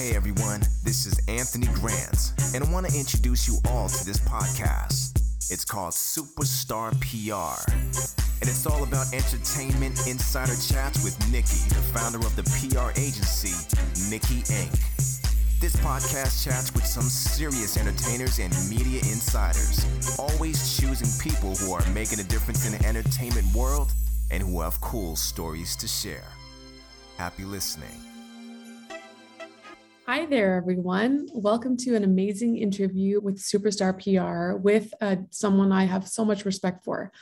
Hey everyone, this is Anthony Grant, and I want to introduce you all to this podcast. It's called Superstar PR, and it's all about entertainment insider chats with Nikki, the founder of the PR agency, Nikki Inc. This podcast chats with some serious entertainers and media insiders, always choosing people who are making a difference in the entertainment world and who have cool stories to share. Happy listening. Hi there, everyone. Welcome to an amazing interview with Superstar PR with uh, someone I have so much respect for.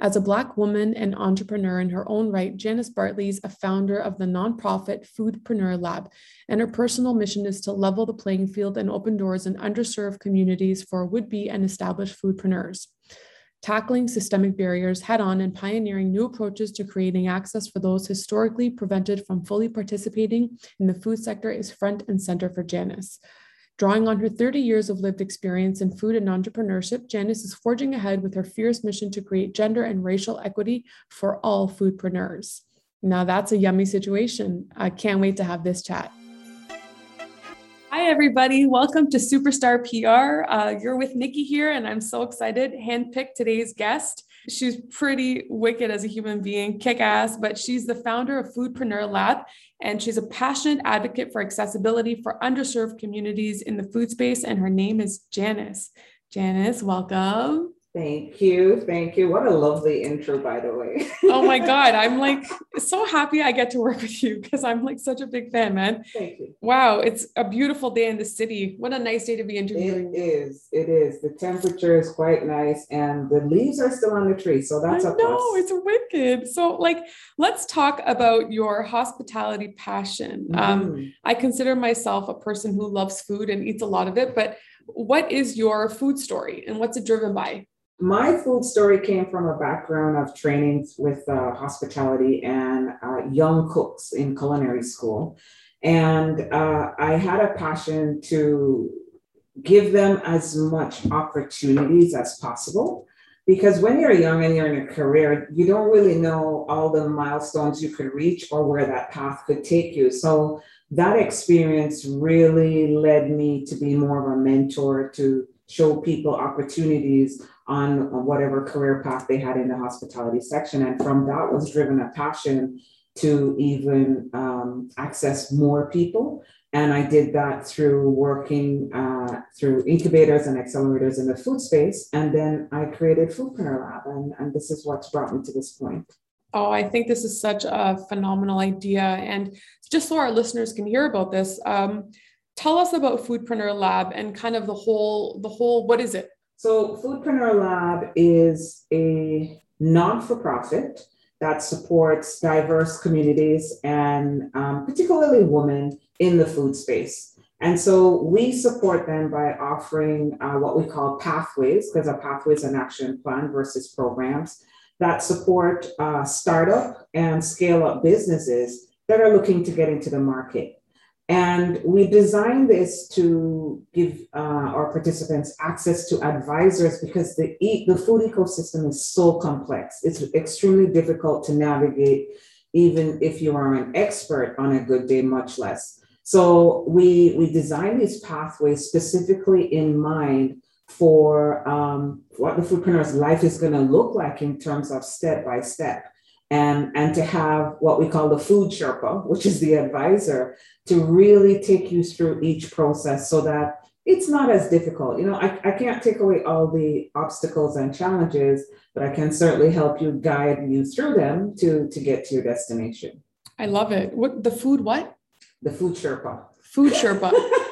As a Black woman and entrepreneur in her own right, Janice Bartley is a founder of the nonprofit Foodpreneur Lab, and her personal mission is to level the playing field and open doors in underserved communities for would be and established foodpreneurs tackling systemic barriers head on and pioneering new approaches to creating access for those historically prevented from fully participating in the food sector is front and center for Janice. Drawing on her 30 years of lived experience in food and entrepreneurship, Janice is forging ahead with her fierce mission to create gender and racial equity for all foodpreneurs. Now, that's a yummy situation. I can't wait to have this chat. Hi, everybody. Welcome to Superstar PR. Uh, you're with Nikki here, and I'm so excited. Handpicked today's guest. She's pretty wicked as a human being, kick ass, but she's the founder of Foodpreneur Lab, and she's a passionate advocate for accessibility for underserved communities in the food space. And her name is Janice. Janice, welcome. Thank you. Thank you. What a lovely intro, by the way. oh my God. I'm like so happy I get to work with you because I'm like such a big fan, man. Thank you. Wow. It's a beautiful day in the city. What a nice day to be interviewing. It is. It is. The temperature is quite nice and the leaves are still on the tree. So that's I a know, it's wicked. So, like, let's talk about your hospitality passion. Mm-hmm. Um, I consider myself a person who loves food and eats a lot of it, but what is your food story and what's it driven by? My food story came from a background of trainings with uh, hospitality and uh, young cooks in culinary school. And uh, I had a passion to give them as much opportunities as possible. Because when you're young and you're in a career, you don't really know all the milestones you could reach or where that path could take you. So that experience really led me to be more of a mentor to show people opportunities on whatever career path they had in the hospitality section. And from that was driven a passion to even um, access more people. And I did that through working uh, through incubators and accelerators in the food space. And then I created Foodpreneur Lab. And, and this is what's brought me to this point. Oh, I think this is such a phenomenal idea. And just so our listeners can hear about this, um, tell us about Foodpreneur Lab and kind of the whole, the whole, what is it? So, Foodpreneur Lab is a non for profit that supports diverse communities and um, particularly women in the food space. And so we support them by offering uh, what we call pathways, because a pathway is an action plan versus programs that support uh, startup and scale up businesses that are looking to get into the market. And we designed this to give uh, our participants access to advisors because the, the food ecosystem is so complex. It's extremely difficult to navigate, even if you are an expert on a good day, much less. So we, we designed these pathways specifically in mind for um, what the foodpreneur's life is going to look like in terms of step by step and, and to have what we call the food Sherpa, which is the advisor, to really take you through each process so that it's not as difficult. You know, I, I can't take away all the obstacles and challenges, but I can certainly help you guide you through them to, to get to your destination. I love it. What the food what? The food Sherpa. Food Sherpa.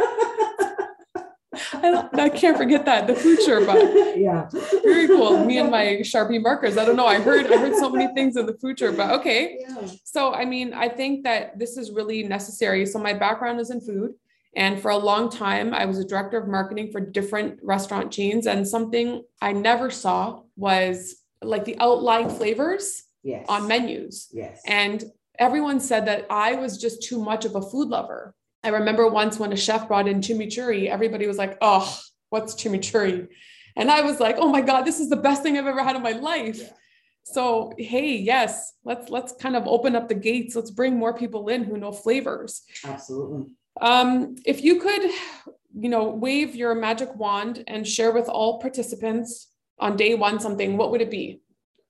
I, I, can't forget that the food Sherpa. Yeah, very cool. Me and my Sharpie markers. I don't know. I heard I heard so many things in the food Sherpa. Okay, yeah. so I mean, I think that this is really necessary. So my background is in food, and for a long time, I was a director of marketing for different restaurant chains. And something I never saw was like the outlying flavors yes. on menus. Yes, and everyone said that I was just too much of a food lover I remember once when a chef brought in chimichurri, everybody was like, oh, what's chimichurri? And I was like, oh my God, this is the best thing I've ever had in my life. Yeah. So hey, yes, let's let's kind of open up the gates. Let's bring more people in who know flavors. Absolutely. Um, if you could, you know, wave your magic wand and share with all participants on day one something, what would it be?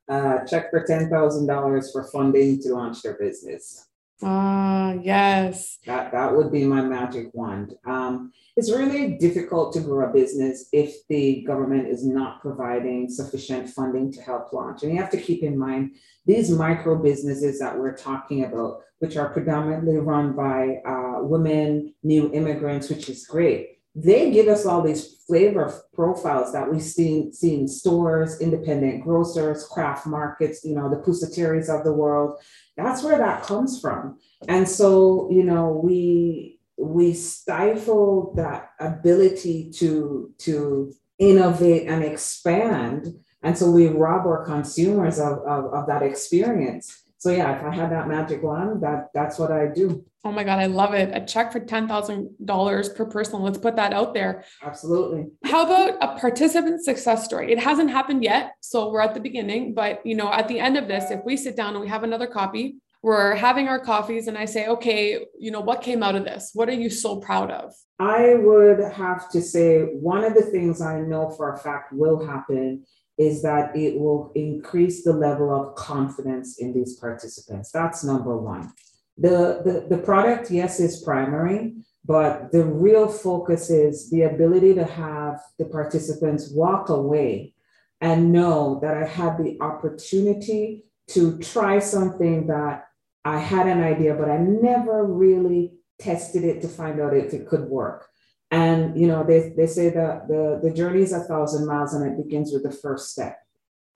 Uh, check for $10,000 for funding to launch their business. Ah, yes. That, that would be my magic wand. Um, it's really difficult to grow a business if the government is not providing sufficient funding to help launch. And you have to keep in mind these micro businesses that we're talking about, which are predominantly run by uh, women, new immigrants, which is great they give us all these flavor profiles that we see, see in stores, independent grocers, craft markets, you know, the Pusateris of the world. That's where that comes from. And so, you know, we we stifle that ability to to innovate and expand. And so we rob our consumers of, of, of that experience. So yeah, if I had that magic wand, that that's what I do. Oh my God, I love it. A check for $10,000 per person. Let's put that out there. Absolutely. How about a participant success story? It hasn't happened yet. So we're at the beginning, but you know, at the end of this, if we sit down and we have another copy, we're having our coffees and I say, okay, you know, what came out of this? What are you so proud of? I would have to say one of the things I know for a fact will happen is that it will increase the level of confidence in these participants. That's number one. The, the, the product, yes, is primary, but the real focus is the ability to have the participants walk away and know that I had the opportunity to try something that I had an idea, but I never really tested it to find out if it could work. And you know, they, they say that the, the journey is a thousand miles and it begins with the first step.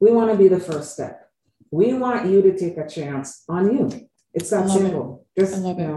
We want to be the first step. We want you to take a chance on you. It's that simple. It. Just, I love it.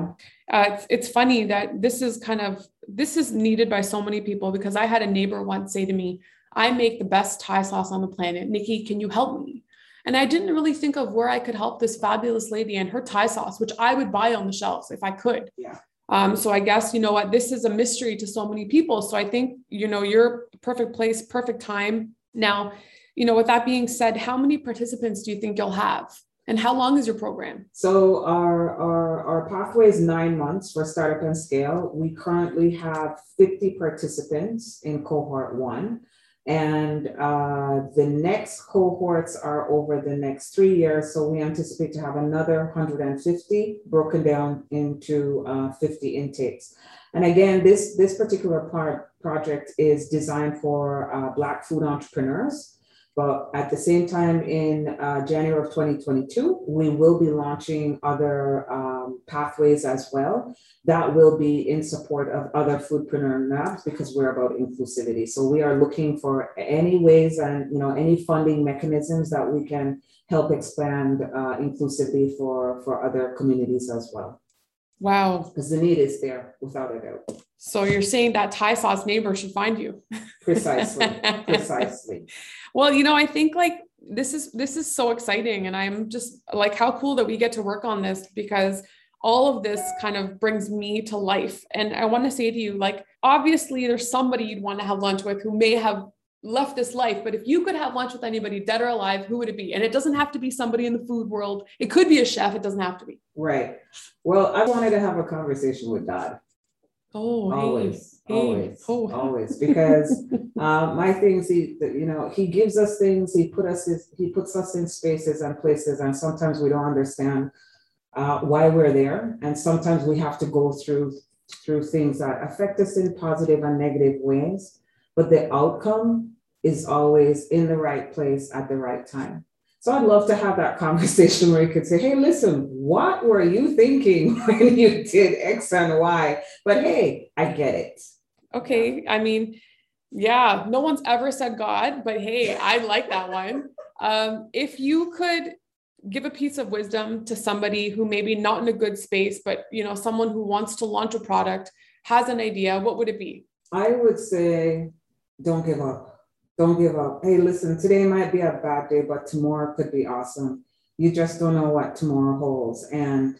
Uh, it's, it's funny that this is kind of this is needed by so many people because I had a neighbor once say to me, "I make the best Thai sauce on the planet. Nikki, can you help me?" And I didn't really think of where I could help this fabulous lady and her Thai sauce, which I would buy on the shelves if I could. Yeah. Um, so I guess you know what this is a mystery to so many people. So I think you know you're perfect place, perfect time. Now, you know, with that being said, how many participants do you think you'll have? And how long is your program? So our, our, our pathway is nine months for startup and scale. We currently have 50 participants in cohort one. And uh, the next cohorts are over the next three years. So we anticipate to have another 150 broken down into uh, 50 intakes. And again, this, this particular part project is designed for uh, Black food entrepreneurs. But at the same time, in uh, January of 2022, we will be launching other um, pathways as well that will be in support of other foodpreneur labs because we're about inclusivity. So we are looking for any ways and you know any funding mechanisms that we can help expand uh, inclusivity for for other communities as well. Wow, because the need is there without a doubt. So you're saying that Thai sauce neighbor should find you. Precisely. Precisely. Well, you know, I think like this is this is so exciting and I'm just like how cool that we get to work on this because all of this kind of brings me to life. And I want to say to you like obviously there's somebody you'd want to have lunch with who may have left this life, but if you could have lunch with anybody dead or alive, who would it be? And it doesn't have to be somebody in the food world. It could be a chef, it doesn't have to be. Right. Well, I wanted to have a conversation with God. Oh, always, hey, always, oh. always. Because uh, my things, he, you know, he gives us things. He put us, he puts us in spaces and places, and sometimes we don't understand uh, why we're there, and sometimes we have to go through through things that affect us in positive and negative ways. But the outcome is always in the right place at the right time. So I'd love to have that conversation where you could say, hey, listen, what were you thinking when you did X and Y? But hey, I get it. Okay. I mean, yeah, no one's ever said God, but hey, I like that one. Um, if you could give a piece of wisdom to somebody who maybe not in a good space, but you know, someone who wants to launch a product, has an idea, what would it be? I would say, don't give up don't give up. Hey, listen, today might be a bad day, but tomorrow could be awesome. You just don't know what tomorrow holds. And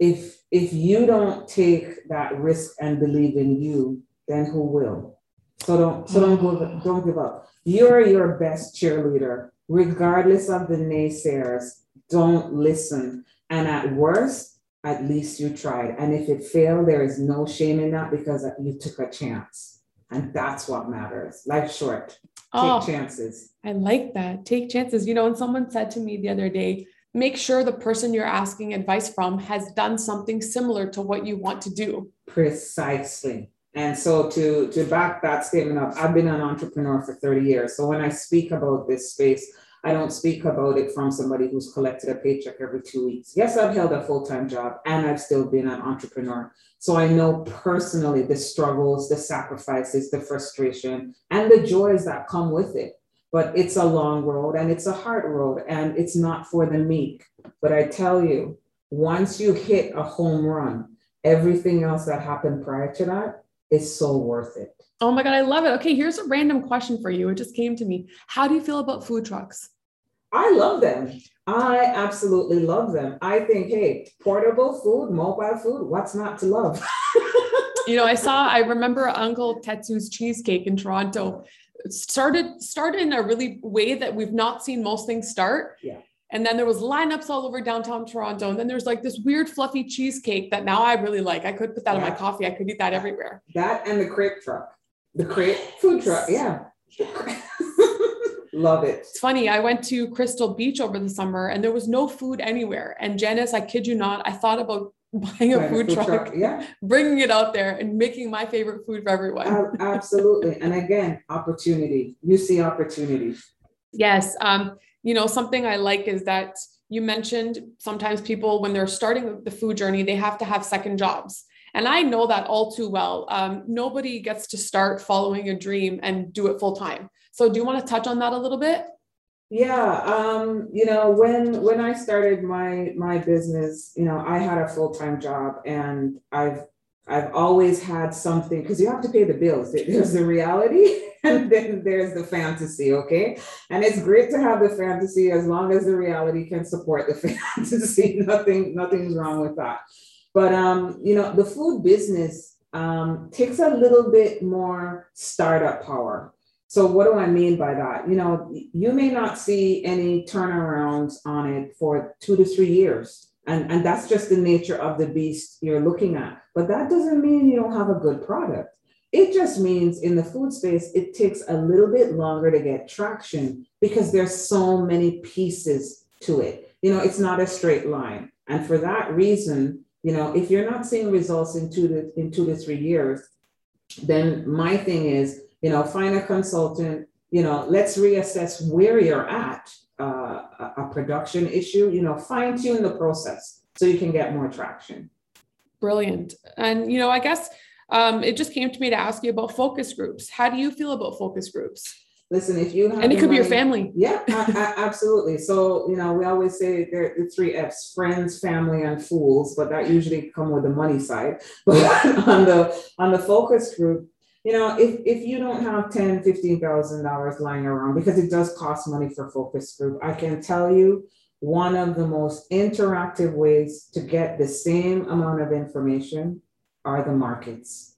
if if you don't take that risk and believe in you, then who will? So don't so don't mm-hmm. go don't give up. You're your best cheerleader, regardless of the naysayers. Don't listen. And at worst, at least you tried. And if it failed, there is no shame in that because you took a chance. And that's what matters. Life short. Take oh, chances. I like that. Take chances. You know, and someone said to me the other day, make sure the person you're asking advice from has done something similar to what you want to do. Precisely. And so to to back that statement up, I've been an entrepreneur for 30 years. So when I speak about this space, I don't speak about it from somebody who's collected a paycheck every two weeks. Yes, I've held a full time job and I've still been an entrepreneur. So I know personally the struggles, the sacrifices, the frustration, and the joys that come with it. But it's a long road and it's a hard road and it's not for the meek. But I tell you, once you hit a home run, everything else that happened prior to that is so worth it. Oh my God, I love it. Okay, here's a random question for you. It just came to me. How do you feel about food trucks? I love them. I absolutely love them. I think, hey, portable food, mobile food, what's not to love? you know, I saw, I remember Uncle Tetsu's cheesecake in Toronto started started in a really way that we've not seen most things start. Yeah. And then there was lineups all over downtown Toronto. And then there's like this weird fluffy cheesecake that now I really like. I could put that yeah. in my coffee. I could eat that everywhere. That and the crepe truck. The crepe food truck. Yeah. Love it. It's funny. I went to Crystal Beach over the summer and there was no food anywhere. And Janice, I kid you not, I thought about buying a food, food truck, truck, yeah, bringing it out there and making my favorite food for everyone. Uh, absolutely. And again, opportunity. You see opportunity. Yes. Um, you know, something I like is that you mentioned sometimes people, when they're starting the food journey, they have to have second jobs. And I know that all too well. Um, nobody gets to start following a dream and do it full time. So, do you want to touch on that a little bit? Yeah, um, you know, when when I started my my business, you know, I had a full time job, and I've I've always had something because you have to pay the bills. There's the reality, and then there's the fantasy. Okay, and it's great to have the fantasy as long as the reality can support the fantasy. Nothing nothing's wrong with that. But um, you know, the food business um, takes a little bit more startup power. So what do I mean by that? You know, you may not see any turnarounds on it for two to three years. And, and that's just the nature of the beast you're looking at. But that doesn't mean you don't have a good product. It just means in the food space, it takes a little bit longer to get traction because there's so many pieces to it. You know, it's not a straight line. And for that reason, you know, if you're not seeing results in two to in two to three years, then my thing is, you know, find a consultant. You know, let's reassess where you're at. Uh, a, a production issue. You know, fine tune the process so you can get more traction. Brilliant. And you know, I guess um, it just came to me to ask you about focus groups. How do you feel about focus groups? Listen, if you have and it could money, be your family. Yeah, I, I, absolutely. So you know, we always say there the three F's: friends, family, and fools. But that usually come with the money side. But on the on the focus group, you know, if if you don't have ten, fifteen thousand dollars lying around, because it does cost money for focus group, I can tell you one of the most interactive ways to get the same amount of information are the markets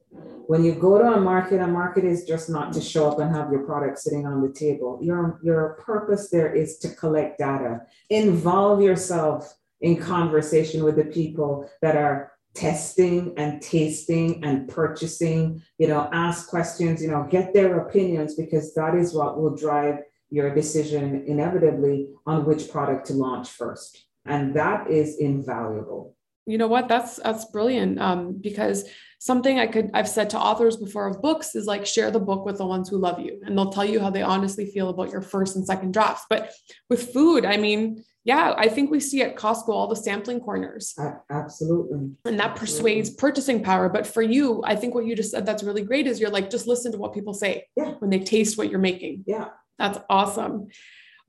when you go to a market, a market is just not to show up and have your product sitting on the table. Your, your purpose there is to collect data, involve yourself in conversation with the people that are testing and tasting and purchasing, you know, ask questions, you know, get their opinions because that is what will drive your decision inevitably on which product to launch first. And that is invaluable you know what? That's that's brilliant um, because something i could i've said to authors before of books is like share the book with the ones who love you and they'll tell you how they honestly feel about your first and second drafts. But with food i mean yeah i think we see at costco all the sampling corners. Absolutely. And that persuades purchasing power. But for you i think what you just said that's really great is you're like just listen to what people say yeah. when they taste what you're making. Yeah. That's awesome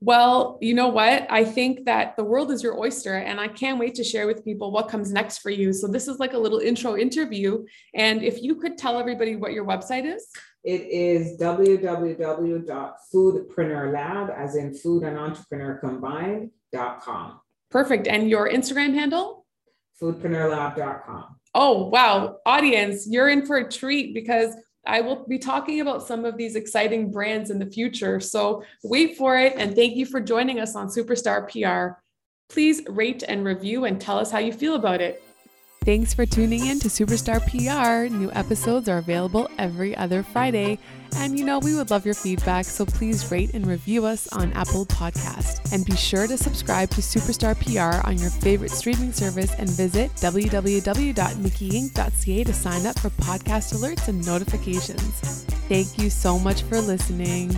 well, you know what? I think that the world is your oyster, and I can't wait to share with people what comes next for you. So, this is like a little intro interview. And if you could tell everybody what your website is, it is www.foodpreneurlab, as in food and entrepreneur combined.com. Perfect. And your Instagram handle? Foodpreneurlab.com. Oh, wow. Audience, you're in for a treat because I will be talking about some of these exciting brands in the future. So wait for it. And thank you for joining us on Superstar PR. Please rate and review and tell us how you feel about it. Thanks for tuning in to Superstar PR. New episodes are available every other Friday. And you know, we would love your feedback, so please rate and review us on Apple Podcast. And be sure to subscribe to Superstar PR on your favorite streaming service and visit www.nikkiinc.ca to sign up for podcast alerts and notifications. Thank you so much for listening.